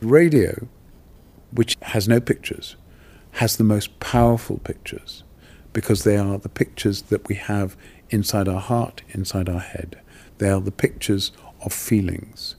Radio, which has no pictures, has the most powerful pictures because they are the pictures that we have inside our heart, inside our head. They are the pictures of feelings.